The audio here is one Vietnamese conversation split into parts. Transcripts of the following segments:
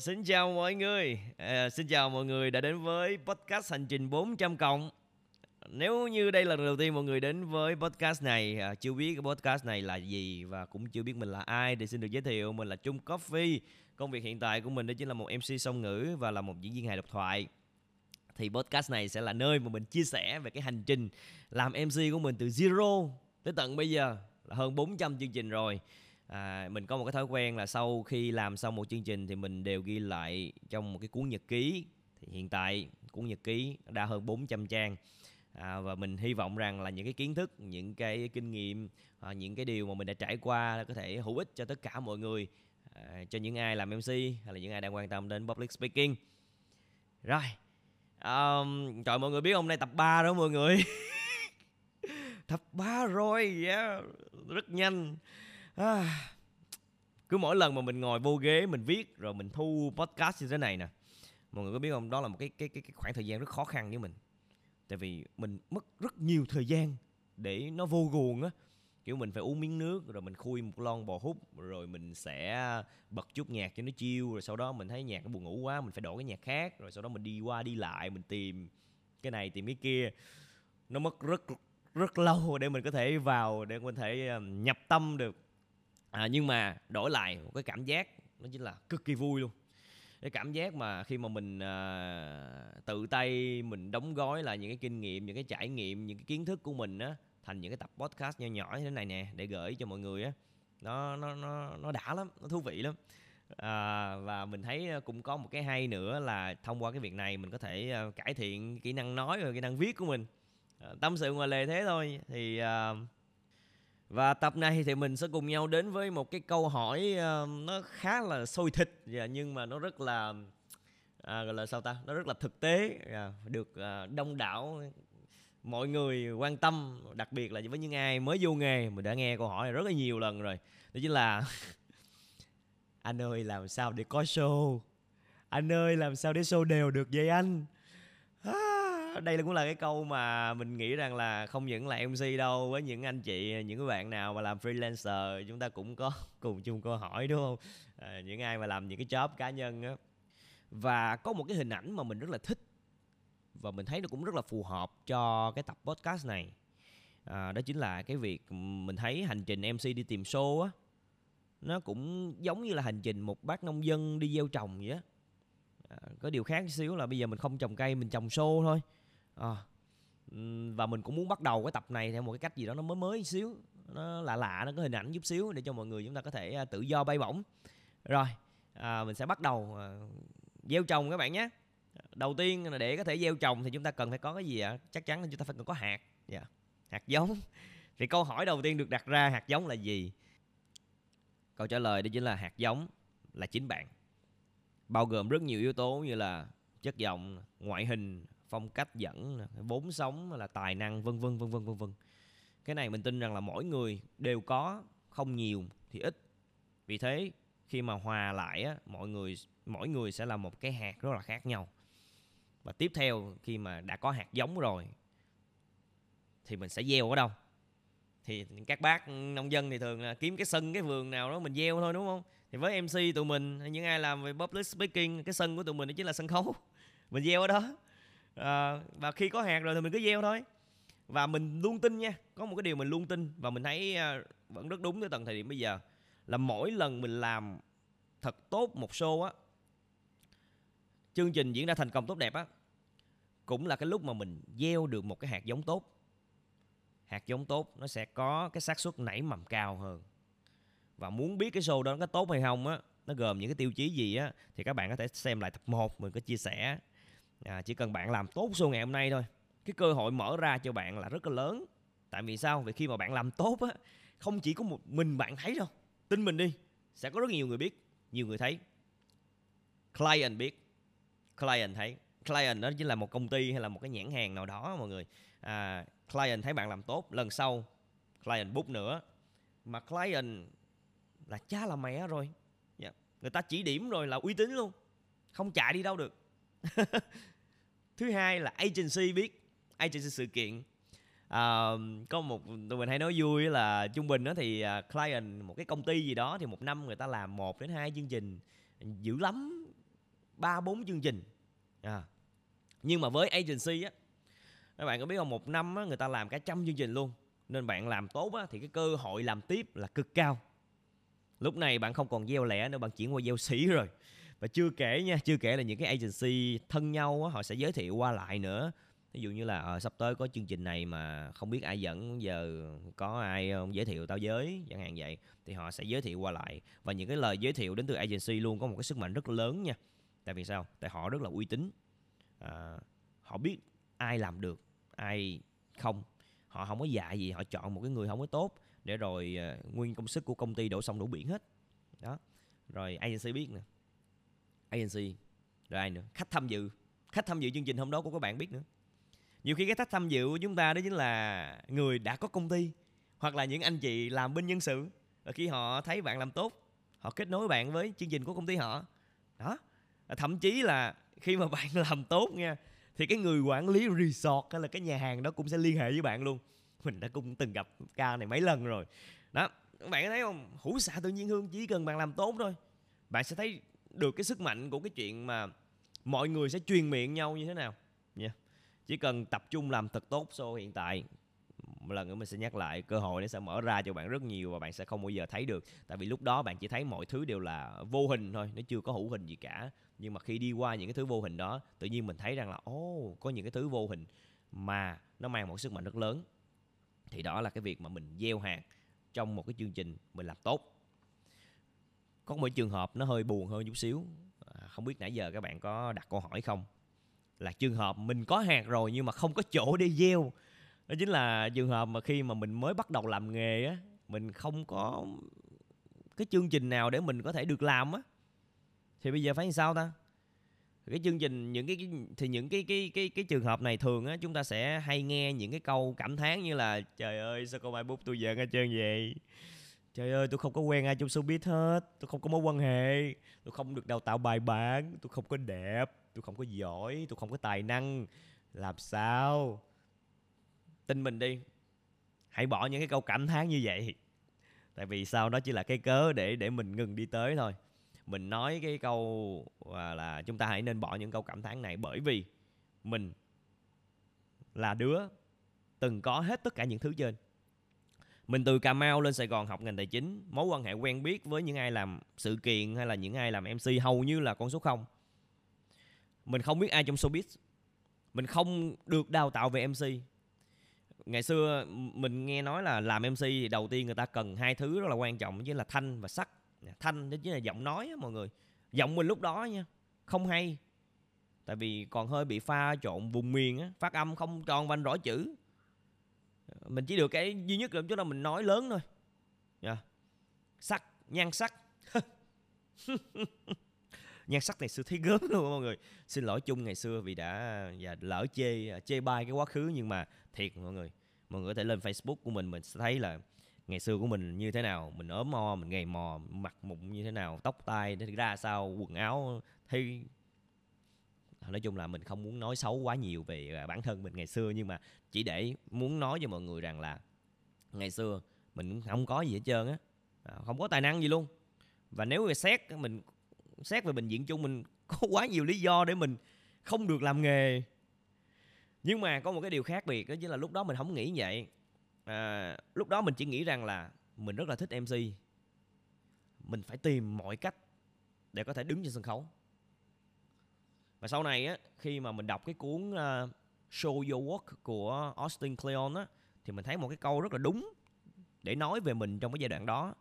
Xin chào mọi người, à, xin chào mọi người đã đến với podcast hành trình 400 cộng. Nếu như đây là lần đầu tiên mọi người đến với podcast này, à, chưa biết cái podcast này là gì và cũng chưa biết mình là ai thì xin được giới thiệu mình là Trung Coffee. Công việc hiện tại của mình đó chính là một MC song ngữ và là một diễn viên hài độc thoại. Thì podcast này sẽ là nơi mà mình chia sẻ về cái hành trình làm MC của mình từ zero tới tận bây giờ là hơn 400 chương trình rồi à, mình có một cái thói quen là sau khi làm xong một chương trình thì mình đều ghi lại trong một cái cuốn nhật ký. Thì hiện tại cuốn nhật ký đã hơn 400 trang. À, và mình hy vọng rằng là những cái kiến thức những cái kinh nghiệm à, những cái điều mà mình đã trải qua có thể hữu ích cho tất cả mọi người à, cho những ai làm mc hay là những ai đang quan tâm đến public speaking. Rồi um, trời mọi người biết hôm nay tập 3 đó mọi người. Tập 3 rồi yeah. rất nhanh à, cứ mỗi lần mà mình ngồi vô ghế mình viết rồi mình thu podcast như thế này nè mọi người có biết không? Đó là một cái cái cái, cái khoảng thời gian rất khó khăn với mình. Tại vì mình mất rất nhiều thời gian để nó vô guồng á. Kiểu mình phải uống miếng nước rồi mình khui một lon bò hút rồi mình sẽ bật chút nhạc cho nó chiêu rồi sau đó mình thấy nhạc nó buồn ngủ quá mình phải đổi cái nhạc khác rồi sau đó mình đi qua đi lại mình tìm cái này tìm cái kia. Nó mất rất rất lâu để mình có thể vào để mình có thể ờ, nhập tâm được à, nhưng mà đổi lại một cái cảm giác nó chính là cực kỳ vui luôn. Cái cảm giác mà khi mà mình à, tự tay mình đóng gói là những cái kinh nghiệm những cái trải nghiệm những cái kiến thức của mình á thành những cái tập podcast nhỏ nhỏ như thế này nè để gửi cho mọi người á nó nó nó nó đã lắm nó thú vị lắm. À, và mình thấy à, cũng có một cái hay nữa là thông qua cái việc này mình có thể à, cải thiện kỹ năng nói và kỹ năng viết của mình. À, tâm sự ngoài lề thế thôi thì à, và tập này thì mình sẽ cùng nhau đến với một cái câu hỏi uh, nó khá là sôi thịt yeah, nhưng mà nó rất là à, gọi là sao ta? Nó rất là thực tế yeah, được uh, đông đảo mọi người quan tâm đặc biệt là với những ai mới vô nghề. Mình đã nghe câu hỏi này rất là nhiều lần rồi. Đó chính là anh ơi làm sao để có show? Anh ơi làm sao để show đều được vậy anh? Đây cũng là cái câu mà mình nghĩ rằng là không những là mc đâu với những anh chị những cái bạn nào mà làm freelancer chúng ta cũng có cùng chung câu hỏi đúng không? À, những ai mà làm những cái job cá nhân á. Và có một cái hình ảnh mà mình rất là thích và mình thấy nó cũng rất là phù hợp cho cái tập podcast này. À, đó chính là cái việc mình thấy hành trình mc đi tìm show á nó cũng giống như là hành trình một bác nông dân đi gieo trồng vậy á. À, có điều khác xíu là bây giờ mình không trồng cây mình trồng xô thôi à, và mình cũng muốn bắt đầu cái tập này theo một cái cách gì đó nó mới mới xíu nó lạ lạ nó có hình ảnh chút xíu để cho mọi người chúng ta có thể à, tự do bay bổng. Rồi à, mình sẽ bắt đầu à, gieo trồng các bạn nhé. Đầu tiên là để có thể gieo trồng thì chúng ta cần phải có cái gì ạ? Chắc chắn là chúng ta phải cần có hạt. Yeah. Hạt giống. Thì câu hỏi đầu tiên được đặt ra hạt giống là gì? Câu trả lời đó chính là hạt giống là chính bạn. Bao gồm rất nhiều yếu tố như là chất giọng ngoại hình phong cách dẫn vốn sống là tài năng, vân vân vân vân vân vân. Cái này mình tin rằng là mỗi người đều có, không nhiều thì ít. Vì thế, khi mà hòa lại á, mọi người, mỗi người sẽ là một cái hạt rất là khác nhau. Và tiếp theo, khi mà đã có hạt giống rồi, thì mình sẽ gieo ở đâu? Thì các bác nông dân thì thường là kiếm cái sân, cái vườn nào đó mình gieo thôi, đúng không? Thì với mc tụi mình những ai làm về public speaking, cái sân của tụi mình đó chính là sân khấu. Mình gieo ở đó à, và khi có hạt rồi thì mình cứ gieo thôi. Và mình luôn tin nha có một cái điều mình luôn tin và mình thấy ờ, vẫn rất đúng tới tận thời điểm bây giờ là mỗi lần mình làm thật tốt một show á chương trình diễn ra thành công tốt đẹp á cũng là cái lúc mà mình gieo được một cái hạt giống tốt. Hạt giống tốt nó sẽ có cái xác suất nảy mầm cao hơn. Và muốn biết cái show đó nó có tốt hay không á nó gồm những cái tiêu chí gì á thì các bạn có thể xem lại tập 1 mình có chia sẻ à, chỉ cần bạn làm tốt show ngày hôm nay thôi. Cái cơ hội mở ra cho bạn là rất là lớn. Tại vì sao? Vì khi mà bạn làm tốt á không chỉ có một mình bạn thấy đâu. Tin mình đi sẽ có rất nhiều người biết nhiều người thấy. Client biết client thấy. Client đó chính là một công ty hay là một cái nhãn hàng nào đó mọi người. À, client thấy bạn làm tốt lần sau client book nữa. Mà client là cha là mẹ rồi. Yeah. Người ta chỉ điểm rồi là uy tín luôn. Không chạy đi đâu được. thứ hai là agency biết agency sự kiện. Uh, có một tụi mình hay nói vui là trung bình đó thì uh, client một cái công ty gì đó thì một năm người ta làm một đến hai chương trình dữ lắm ba bốn chương trình. À. nhưng mà với agency á các bạn có biết không? Một năm á, người ta làm cả trăm chương trình luôn nên bạn làm tốt á, thì cái cơ hội làm tiếp là cực cao. Lúc này bạn không còn gieo lẻ nữa bạn chuyển qua gieo sĩ rồi và chưa kể nha chưa kể là những cái agency thân nhau á, họ sẽ giới thiệu qua lại nữa. Ví dụ như là à, sắp tới có chương trình này mà không biết ai dẫn giờ có ai không giới thiệu tao giới chẳng hạn vậy thì họ sẽ giới thiệu qua lại. Và những cái lời giới thiệu đến từ agency luôn có một cái sức mạnh rất lớn nha. Tại vì sao? Tại họ rất là uy tín. À, họ biết ai làm được ai không. Họ không có dạy gì họ chọn một cái người không có tốt để rồi uh, nguyên công sức của công ty đổ sông đổ biển hết. Đó. Rồi agency biết nè agency rồi ai nữa? Khách tham dự. Khách tham dự chương trình hôm đó của các bạn biết nữa. Nhiều khi cái khách tham dự của chúng ta đó chính là người đã có công ty, hoặc là những anh chị làm bên nhân sự. Và khi họ thấy bạn làm tốt, họ kết nối bạn với chương trình của công ty họ. Đó. Thậm chí là khi mà bạn làm tốt nha, thì cái người quản lý resort hay là cái nhà hàng đó cũng sẽ liên hệ với bạn luôn. Mình đã cũng từng gặp ca này mấy lần rồi. Đó. Các bạn thấy không? Hữu xạ tự nhiên hương, chỉ cần bạn làm tốt thôi, bạn sẽ thấy được cái sức mạnh của cái chuyện mà mọi người sẽ truyền miệng nhau như thế nào. Nha. Yeah. chỉ cần tập trung làm thật tốt so hiện tại một lần nữa mình sẽ nhắc lại cơ hội nó sẽ mở ra cho bạn rất nhiều và bạn sẽ không bao giờ thấy được. Tại vì lúc đó bạn chỉ thấy mọi thứ đều là vô hình thôi nó chưa có hữu hình gì cả. Nhưng mà khi đi qua những cái thứ vô hình đó tự nhiên mình thấy rằng là ô oh, có những cái thứ vô hình mà nó mang một sức mạnh rất lớn. Thì đó là cái việc mà mình gieo hạt trong một cái chương trình mình làm tốt có một trường hợp nó hơi buồn hơn chút xíu. À, không biết nãy giờ các bạn có đặt câu hỏi không? Là trường hợp mình có hạt rồi nhưng mà không có chỗ để gieo. Đó chính là trường hợp mà khi mà mình mới bắt đầu làm nghề á mình không có cái chương trình nào để mình có thể được làm á. Thì bây giờ phải làm sao ta? Cái chương trình những cái thì những cái cái cái cái trường hợp này thường á chúng ta sẽ hay nghe những cái câu cảm thán như là trời ơi sao không ai bút tôi giận hết trơn vậy? Trời ơi tôi không có quen ai trong showbiz hết. Tôi không có mối quan hệ. Tôi không được đào tạo bài bản. Tôi không có đẹp. Tôi không có giỏi. Tôi không có tài năng. Làm sao? Tin mình đi. Hãy bỏ những cái câu cảm thán như vậy. Tại vì sao đó chỉ là cái cớ để để mình ngừng đi tới thôi. Mình nói cái câu là, là chúng ta hãy nên bỏ những câu cảm thán này bởi vì mình là đứa từng có hết tất cả những thứ trên mình từ Cà Mau lên Sài Gòn học ngành tài chính mối quan hệ quen biết với những ai làm sự kiện hay là những ai làm MC hầu như là con số không. Mình không biết ai trong showbiz. Mình không được đào tạo về MC ngày xưa mình nghe nói là làm MC thì đầu tiên người ta cần hai thứ rất là quan trọng chính là thanh và sắc. Thanh đó chính là giọng nói á, mọi người. Giọng mình lúc đó nha không hay. Tại vì còn hơi bị pha trộn vùng miền á phát âm không tròn vanh rõ chữ mình chỉ được cái duy nhất là chỗ ta mình nói lớn thôi. Yeah. Sắc, nhan sắc. Nhan sắc này xưa thấy gớm luôn mọi người. Xin lỗi chung ngày xưa vì đã và lỡ chê chê bai cái quá khứ nhưng mà thiệt mọi người. Mọi người có thể lên facebook của mình mình sẽ thấy là ngày xưa của mình như thế nào, mình ốm mo mình gầy mò, mặt mụn như thế nào, tóc tai ra sao, quần áo, thấy nói chung là mình không muốn nói xấu quá nhiều về à, bản thân mình ngày xưa nhưng mà chỉ để muốn nói cho mọi người rằng là ngày xưa mình không có gì hết trơn á. À, không có tài năng gì luôn. Và nếu mà xét mình xét về bệnh viện chung mình có quá nhiều lý do để mình không được làm nghề. Nhưng mà có một cái điều khác biệt đó chính là lúc đó mình không nghĩ vậy. À, lúc đó mình chỉ nghĩ rằng là mình rất là thích mc mình phải tìm mọi cách để có thể đứng trên sân khấu và sau này á khi mà mình đọc cái cuốn uh, Show Your Work của Austin Kleon á thì mình thấy một cái câu rất là đúng để nói về mình trong cái giai đoạn đó.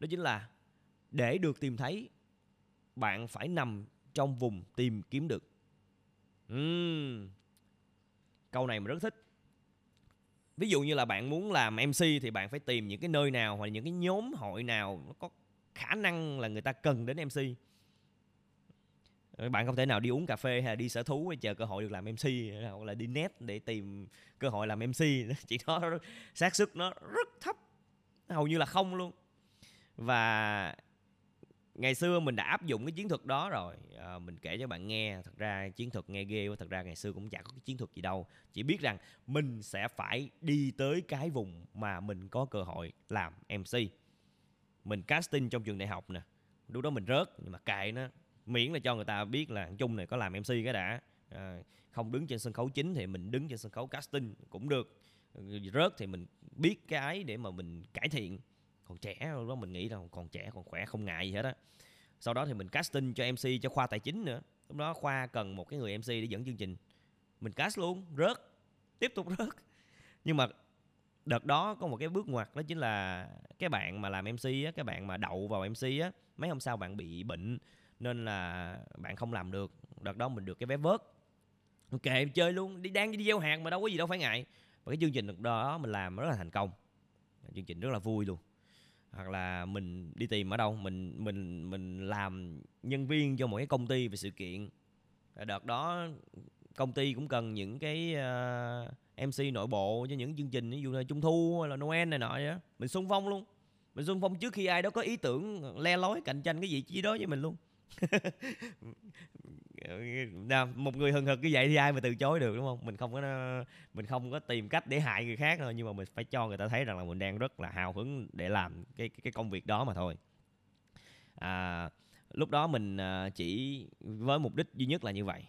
Đó chính là để được tìm thấy bạn phải nằm trong vùng tìm kiếm được. Uhm. câu này mình rất thích. Ví dụ như là bạn muốn làm mc thì bạn phải tìm những cái nơi nào hoặc những cái nhóm hội nào nó có khả năng là người ta cần đến mc Ờ, bạn không thể nào đi uống cà phê hay là đi sở thú để chờ cơ hội được làm mc hoặc là đi net để tìm cơ hội làm mc chỉ đó xác suất nó rất thấp hầu như là không luôn. Và ngày xưa mình đã áp dụng cái chiến thuật đó rồi. À, mình kể cho bạn nghe thật ra chiến thuật nghe ghê quá thật ra ngày xưa cũng chẳng có cái chiến thuật gì đâu. Chỉ biết rằng mình sẽ phải đi tới cái vùng mà mình có cơ hội làm mc mình casting trong trường đại học nè lúc đó mình rớt nhưng mà cài nó miễn là cho người ta biết là chung này có làm mc cái đã. À, không đứng trên sân khấu chính thì mình đứng trên sân khấu casting cũng được. Rớt thì mình biết cái ấy để mà mình cải thiện. Còn trẻ lúc đó mình nghĩ là còn trẻ còn khỏe không ngại gì hết á. Sau đó thì mình casting cho mc cho khoa tài chính nữa. Lúc đó khoa cần một cái người mc để dẫn chương trình. Mình cast luôn rớt tiếp tục rớt. Nhưng mà đợt đó có một cái bước ngoặt đó chính là cái bạn mà làm mc á cái bạn mà đậu vào mc á mấy hôm sau bạn bị bệnh nên là bạn không làm được. Đợt đó mình được cái vé vớt. Kệ chơi luôn. Đi đang đi gieo hạt mà đâu có gì đâu phải ngại. Và cái chương trình đợt đó mình làm rất là thành công. Chương trình rất là vui luôn. Hoặc là mình đi tìm ở đâu mình mình mình làm nhân viên cho một cái công ty về sự kiện. Đợt đó công ty cũng cần những cái ờ, uh, MC nội bộ cho những chương trình ví dụ là trung thu hay là Noel này nọ vậy mình xung phong luôn. Mình xung phong trước khi ai đó có ý tưởng le lói cạnh tranh cái gì chỉ đó với mình luôn nào một người hừng hực như vậy thì ai mà từ chối được đúng không? Mình không có mình không có tìm cách để hại người khác thôi nhưng mà mình phải cho người ta thấy rằng là mình đang rất là hào hứng để làm cái cái công việc đó mà thôi. À, lúc đó mình à, chỉ với mục đích duy nhất là như vậy.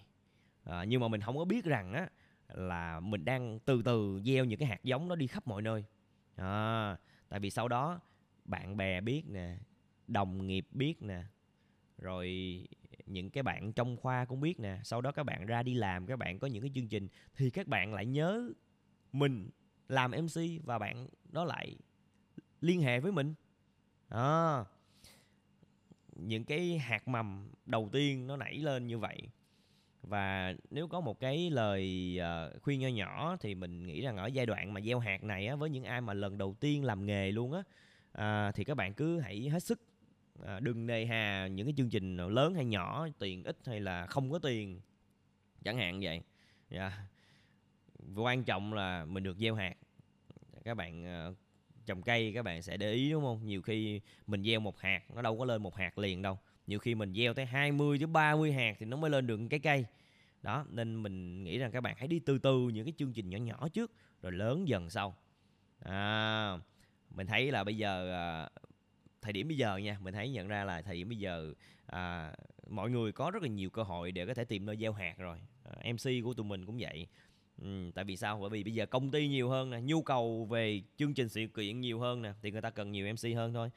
À, nhưng mà mình không có biết rằng á là mình đang từ từ gieo những cái hạt giống đó đi khắp mọi nơi. À, tại vì sau đó bạn bè biết nè đồng nghiệp biết nè rồi những cái bạn trong khoa cũng biết nè sau đó các bạn ra đi làm các bạn có những cái chương trình thì các bạn lại nhớ mình làm mc và bạn đó lại liên hệ với mình. À, những cái hạt mầm đầu tiên nó nảy lên như vậy. Và nếu có một cái lời ờ, khuyên nho nhỏ thì mình nghĩ rằng ở giai đoạn mà gieo hạt này á, với những ai mà lần đầu tiên làm nghề luôn á à, thì các bạn cứ hãy hết sức à, đừng nề hà những cái chương trình lớn hay nhỏ tiền ít hay là không có tiền. Chẳng hạn vậy. Yeah. Quan trọng là mình được gieo hạt. Các bạn ờ, trồng cây các bạn sẽ để ý đúng không? Nhiều khi mình gieo một hạt nó đâu có lên một hạt liền đâu. Nhiều khi mình gieo tới 20 tới 30 hạt thì nó mới lên được cái cây. Đó nên mình nghĩ rằng các bạn hãy đi từ từ những cái chương trình nhỏ nhỏ trước rồi lớn dần sau. À, mình thấy là bây giờ ờ, thời điểm bây giờ nha mình thấy nhận ra là thời điểm bây giờ à, mọi người có rất là nhiều cơ hội để có thể tìm nơi gieo hạt rồi. À, mc của tụi mình cũng vậy. Ừ, tại vì sao? Bởi vì bây giờ công ty nhiều hơn nè nhu cầu về chương trình sự kiện nhiều hơn nè thì người ta cần nhiều mc hơn thôi.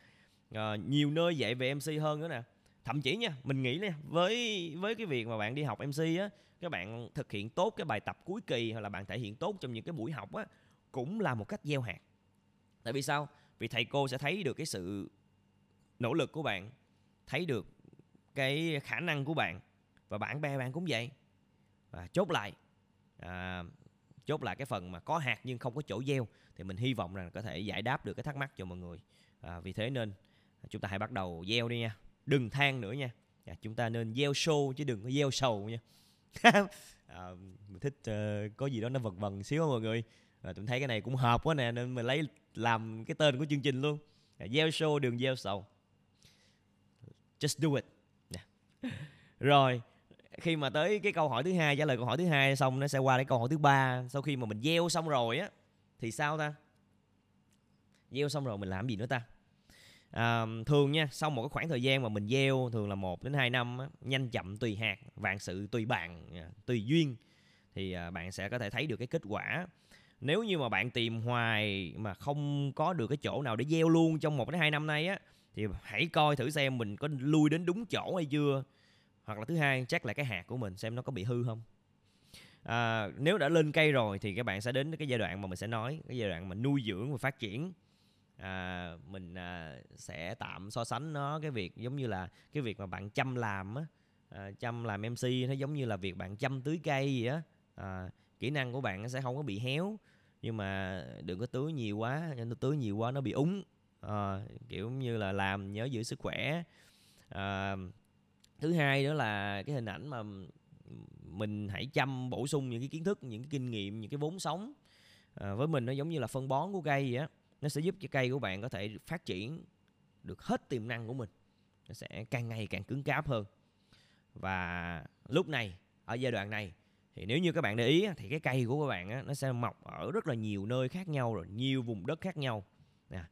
À, nhiều nơi dạy về mc hơn nữa nè. Thậm chí nha mình nghĩ nha với với cái việc mà bạn đi học mc á các bạn thực hiện tốt cái bài tập cuối kỳ hoặc là bạn thể hiện tốt trong những cái buổi học á cũng là một cách gieo hạt. Tại vì sao? Vì thầy cô sẽ thấy được cái sự nỗ lực của bạn thấy được cái khả năng của bạn và bạn bè bạn cũng vậy. Và chốt lại à, chốt lại cái phần mà có hạt nhưng không có chỗ gieo thì mình hy vọng rằng có thể giải đáp được cái thắc mắc cho mọi người. À, vì thế nên chúng ta hãy bắt đầu gieo đi nha đừng than nữa nha. À, chúng ta nên gieo show chứ đừng có gieo sầu nha. À, mình thích uh, có gì đó nó vật vần xíu mọi người. À, tôi thấy cái này cũng hợp quá nè nên mình lấy làm cái tên của chương trình luôn. À, gieo show đừng gieo sầu just do it. Yeah. rồi khi mà tới cái câu hỏi thứ hai trả lời câu hỏi thứ hai xong nó sẽ qua đến câu hỏi thứ ba. Sau khi mà mình gieo xong rồi á thì sao ta? Gieo xong rồi mình làm gì nữa ta? À, thường nha sau một cái khoảng thời gian mà mình gieo thường là một đến hai năm á, nhanh chậm tùy hạt vạn sự tùy bạn à, tùy duyên thì à, bạn sẽ có thể thấy được cái kết quả. Nếu như mà bạn tìm hoài mà không có được cái chỗ nào để gieo luôn trong một đến hai năm nay á thì hãy coi thử xem mình có lui đến đúng chỗ hay chưa. Hoặc là thứ hai chắc là cái hạt của mình xem nó có bị hư không. À, nếu đã lên cây rồi thì các bạn sẽ đến cái giai đoạn mà mình sẽ nói cái giai đoạn mà nuôi dưỡng và phát triển. À, mình à, sẽ tạm so sánh nó cái việc giống như là cái việc mà bạn chăm làm á. À, chăm làm mc nó giống như là việc bạn chăm tưới cây gì á. À, kỹ năng của bạn sẽ không có bị héo nhưng mà đừng có tưới nhiều quá nó tưới nhiều quá nó bị úng à, kiểu như là làm nhớ giữ sức khỏe. À, thứ hai nữa là cái hình ảnh mà mình hãy chăm bổ sung những cái kiến thức những cái kinh nghiệm những cái vốn sống à, với mình nó giống như là phân bón của cây vậy á. Nó sẽ giúp cho cây của bạn có thể phát triển được hết tiềm năng của mình. Nó sẽ càng ngày càng cứng cáp hơn. Và lúc này ở giai đoạn này thì nếu như các bạn để ý thì cái cây của các bạn á, nó sẽ mọc ở rất là nhiều nơi khác nhau rồi nhiều vùng đất khác nhau. Nè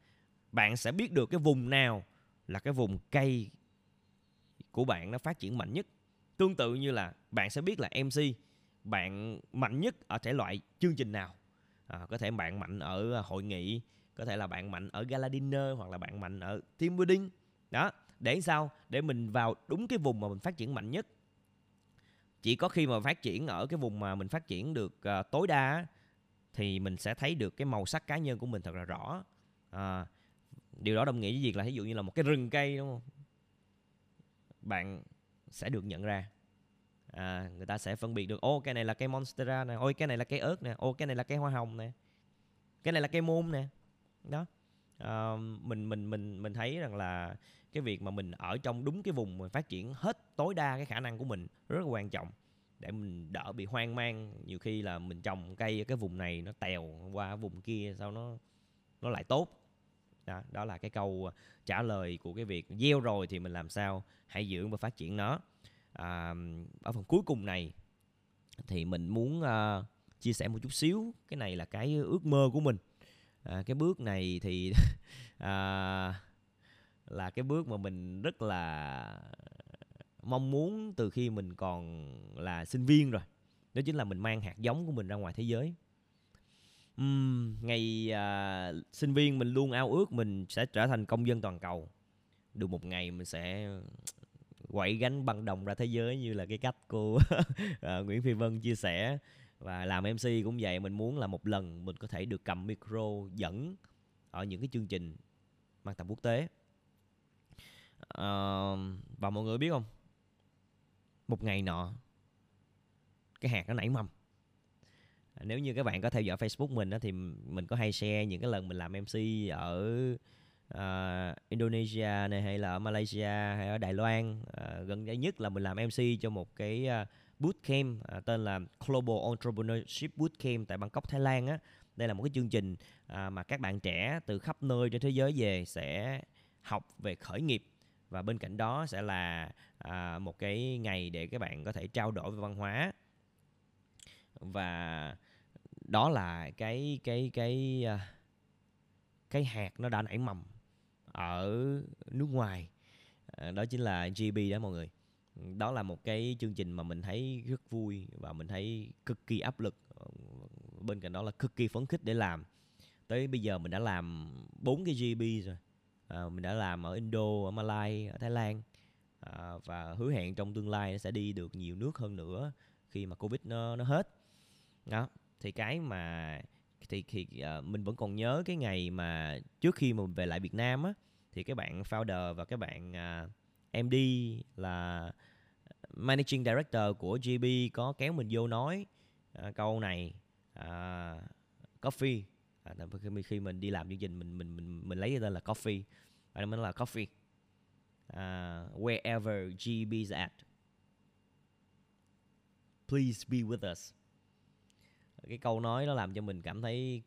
bạn sẽ biết được cái vùng nào là cái vùng cây của bạn nó phát triển mạnh nhất. Tương tự như là bạn sẽ biết là mc bạn mạnh nhất ở thể loại chương trình nào. À, có thể bạn mạnh ở à, hội nghị có thể là bạn mạnh ở gala dinner hoặc là bạn mạnh ở team building. Đó để sao? Để mình vào đúng cái vùng mà mình phát triển mạnh nhất. Chỉ có khi mà phát triển ở cái vùng mà mình phát triển được uh, tối đa thì mình sẽ thấy được cái màu sắc cá nhân của mình thật là rõ. À, điều đó đồng nghĩa với việc là ví dụ như là một cái rừng cây đúng không? Bạn sẽ được nhận ra. À, người ta sẽ phân biệt được ô cái này là cây monstera nè ôi cái này là cây ớt nè ô cái này là cây hoa hồng nè cái này là cây môn nè. Đó. À, mình mình mình mình thấy rằng là cái việc mà mình ở trong đúng cái vùng mà phát triển hết tối đa cái khả năng của mình rất là quan trọng để mình đỡ bị hoang mang. Nhiều khi là mình trồng cây ở cái vùng này nó tèo qua vùng kia sau nó nó lại tốt đó, đó là cái câu à, trả lời của cái việc gieo rồi thì mình làm sao hãy dưỡng và phát triển nó. À, ở phần cuối cùng này thì mình muốn uh, chia sẻ một chút xíu cái này là cái ước mơ của mình. À, cái bước này thì à, là cái bước mà mình rất là mong muốn từ khi mình còn là sinh viên rồi. Đó chính là mình mang hạt giống của mình ra ngoài thế giới um, ngày à, sinh viên mình luôn ao ước mình sẽ trở thành công dân toàn cầu. Được một ngày mình sẽ quậy gánh băng đồng ra thế giới như là cái cách cô à, Nguyễn Phi Vân chia sẻ. Và làm MC cũng vậy mình muốn là một lần mình có thể được cầm micro dẫn ở những cái chương trình mang tầm quốc tế. À, và mọi người biết không? Một ngày nọ cái hạt nó nảy mầm nếu như các bạn có theo dõi Facebook mình đó, thì mình có hay share những cái lần mình làm MC ở uh, Indonesia này hay là ở Malaysia hay ở Đài Loan. Uh, gần đây nhất là mình làm MC cho một cái uh, bootcamp uh, tên là Global Entrepreneurship Bootcamp tại Bangkok Thái Lan á. Đây là một cái chương trình uh, mà các bạn trẻ từ khắp nơi trên thế giới về sẽ học về khởi nghiệp. Và bên cạnh đó sẽ là à, một cái ngày để các bạn có thể trao đổi về văn hóa và đó là cái cái cái à, cái hạt nó đã nảy mầm ở nước ngoài. À, đó chính là GB đó mọi người. Đó là một cái chương trình mà mình thấy rất vui và mình thấy cực kỳ áp lực. Bên cạnh đó là cực kỳ phấn khích để làm. Tới bây giờ mình đã làm bốn cái GB rồi. À, mình đã làm ở Indo ở Malai ở Thái Lan. À, và hứa hẹn trong tương lai nó sẽ đi được nhiều nước hơn nữa khi mà Covid nó nó hết đó thì cái mà thì, thì uh, mình vẫn còn nhớ cái ngày mà trước khi mà mình về lại Việt Nam á thì cái bạn founder và cái bạn à, uh, MD là managing director của GB có kéo mình vô nói uh, câu này uh, coffee. À, khi, khi mình đi làm chương trình mình mình mình mình lấy cái tên là coffee và mình là coffee uh, wherever GB is at. Please be with us cái câu nói nó làm cho mình cảm thấy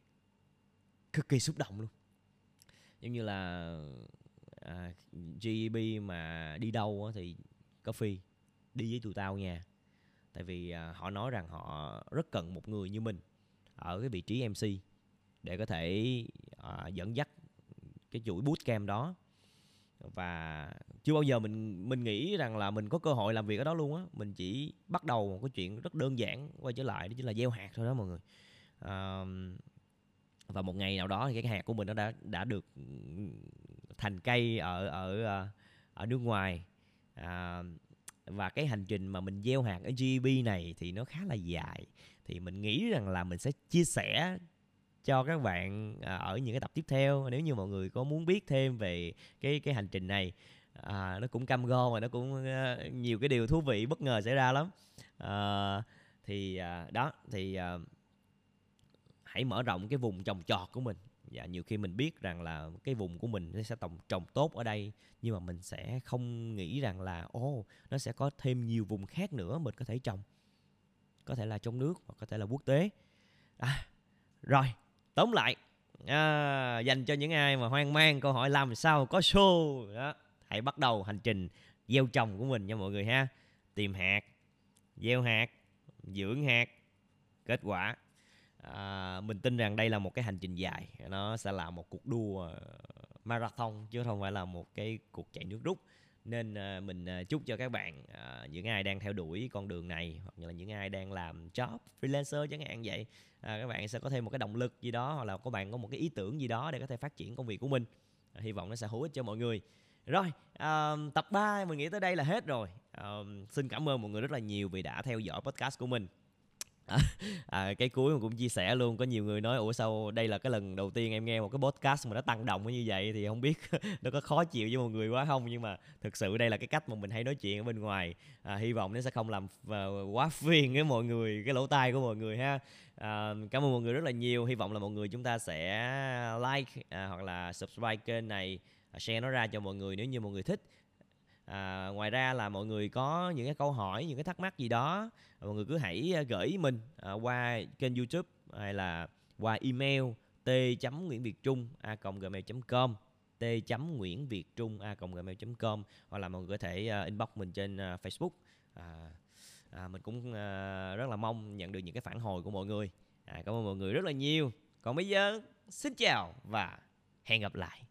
cực kỳ xúc động luôn. Giống như là à, GEB mà đi đâu thì coffee đi với tụi tao nha. Tại vì à, họ nói rằng họ rất cần một người như mình ở cái vị trí MC để có thể à, dẫn dắt cái chuỗi bootcamp đó và chưa bao giờ mình mình nghĩ rằng là mình có cơ hội làm việc ở đó luôn á. Mình chỉ bắt đầu một cái chuyện rất đơn giản quay trở lại đó chính là gieo hạt thôi đó mọi người. À, và một ngày nào đó thì cái hạt của mình nó đã đã được thành cây ở ở ờ, ở nước ngoài. À, và cái hành trình mà mình gieo hạt ở GB này thì nó khá là dài. Thì mình nghĩ rằng là mình sẽ chia sẻ cho các bạn à, ở những cái tập tiếp theo. Nếu như mọi người có muốn biết thêm về cái cái hành trình này à, nó cũng cam go và nó cũng ờ, nhiều cái điều thú vị bất ngờ xảy ra lắm. Ờ, à, thì đó thì à, hãy mở rộng cái vùng trồng trọt của mình. Và nhiều khi mình biết rằng là cái vùng của mình nó sẽ trồng trồng tốt ở đây nhưng mà mình sẽ không nghĩ rằng là ô oh, nó sẽ có thêm nhiều vùng khác nữa mình có thể trồng. Có thể là trong nước hoặc có thể là quốc tế. À, rồi tóm lại à, dành cho những ai mà hoang mang câu hỏi làm sao có show. Đó hãy bắt đầu hành trình gieo trồng của mình nha mọi người ha. Tìm hạt gieo hạt dưỡng hạt kết quả. À, mình tin rằng đây là một cái hành trình dài. Nó sẽ là một cuộc đua marathon chứ không phải là một cái cuộc chạy nước rút nên ờ, mình ờ, chúc cho các bạn ờ, những ai đang theo đuổi con đường này, hoặc là những ai đang làm job freelancer chẳng hạn vậy các bạn sẽ có thêm một cái động lực gì đó, hoặc là các bạn có một cái ý tưởng gì đó để có thể phát triển công việc của mình. Hy vọng nó sẽ hữu ích cho mọi người. Rồi tập 3 mình nghĩ tới đây là hết rồi. Xin cảm ơn mọi người rất là nhiều vì đã theo dõi podcast của mình. À, à, cái cuối mà cũng chia sẻ luôn có nhiều người nói ủa sao đây là cái lần đầu tiên em nghe một cái podcast mà nó tăng động như vậy? Thì không biết nó có khó chịu với mọi người quá không nhưng mà thực sự đây là cái cách mà mình hay nói chuyện ở bên ngoài. À, hy vọng nó sẽ không làm ờ, quá phiền với mọi người cái lỗ tai của mọi người ha. À, cảm ơn mọi người rất là nhiều. Hy vọng là mọi người chúng ta sẽ like à, hoặc là subscribe kênh này à, share nó ra cho mọi người nếu như mọi người thích à, ngoài ra là mọi người có những cái câu hỏi những cái thắc mắc gì đó mọi người cứ hãy ờ, gửi mình à, qua kênh youtube hay là qua email t nguyễn việt trung a gmail com t nguyễn việt trung a gmail com hoặc là mọi người có thể uh, inbox mình trên uh, facebook. À, à, mình cũng uh, rất là mong nhận được những cái phản hồi của mọi người. À, cảm ơn mọi người rất là nhiều. Còn bây giờ xin chào và hẹn gặp lại.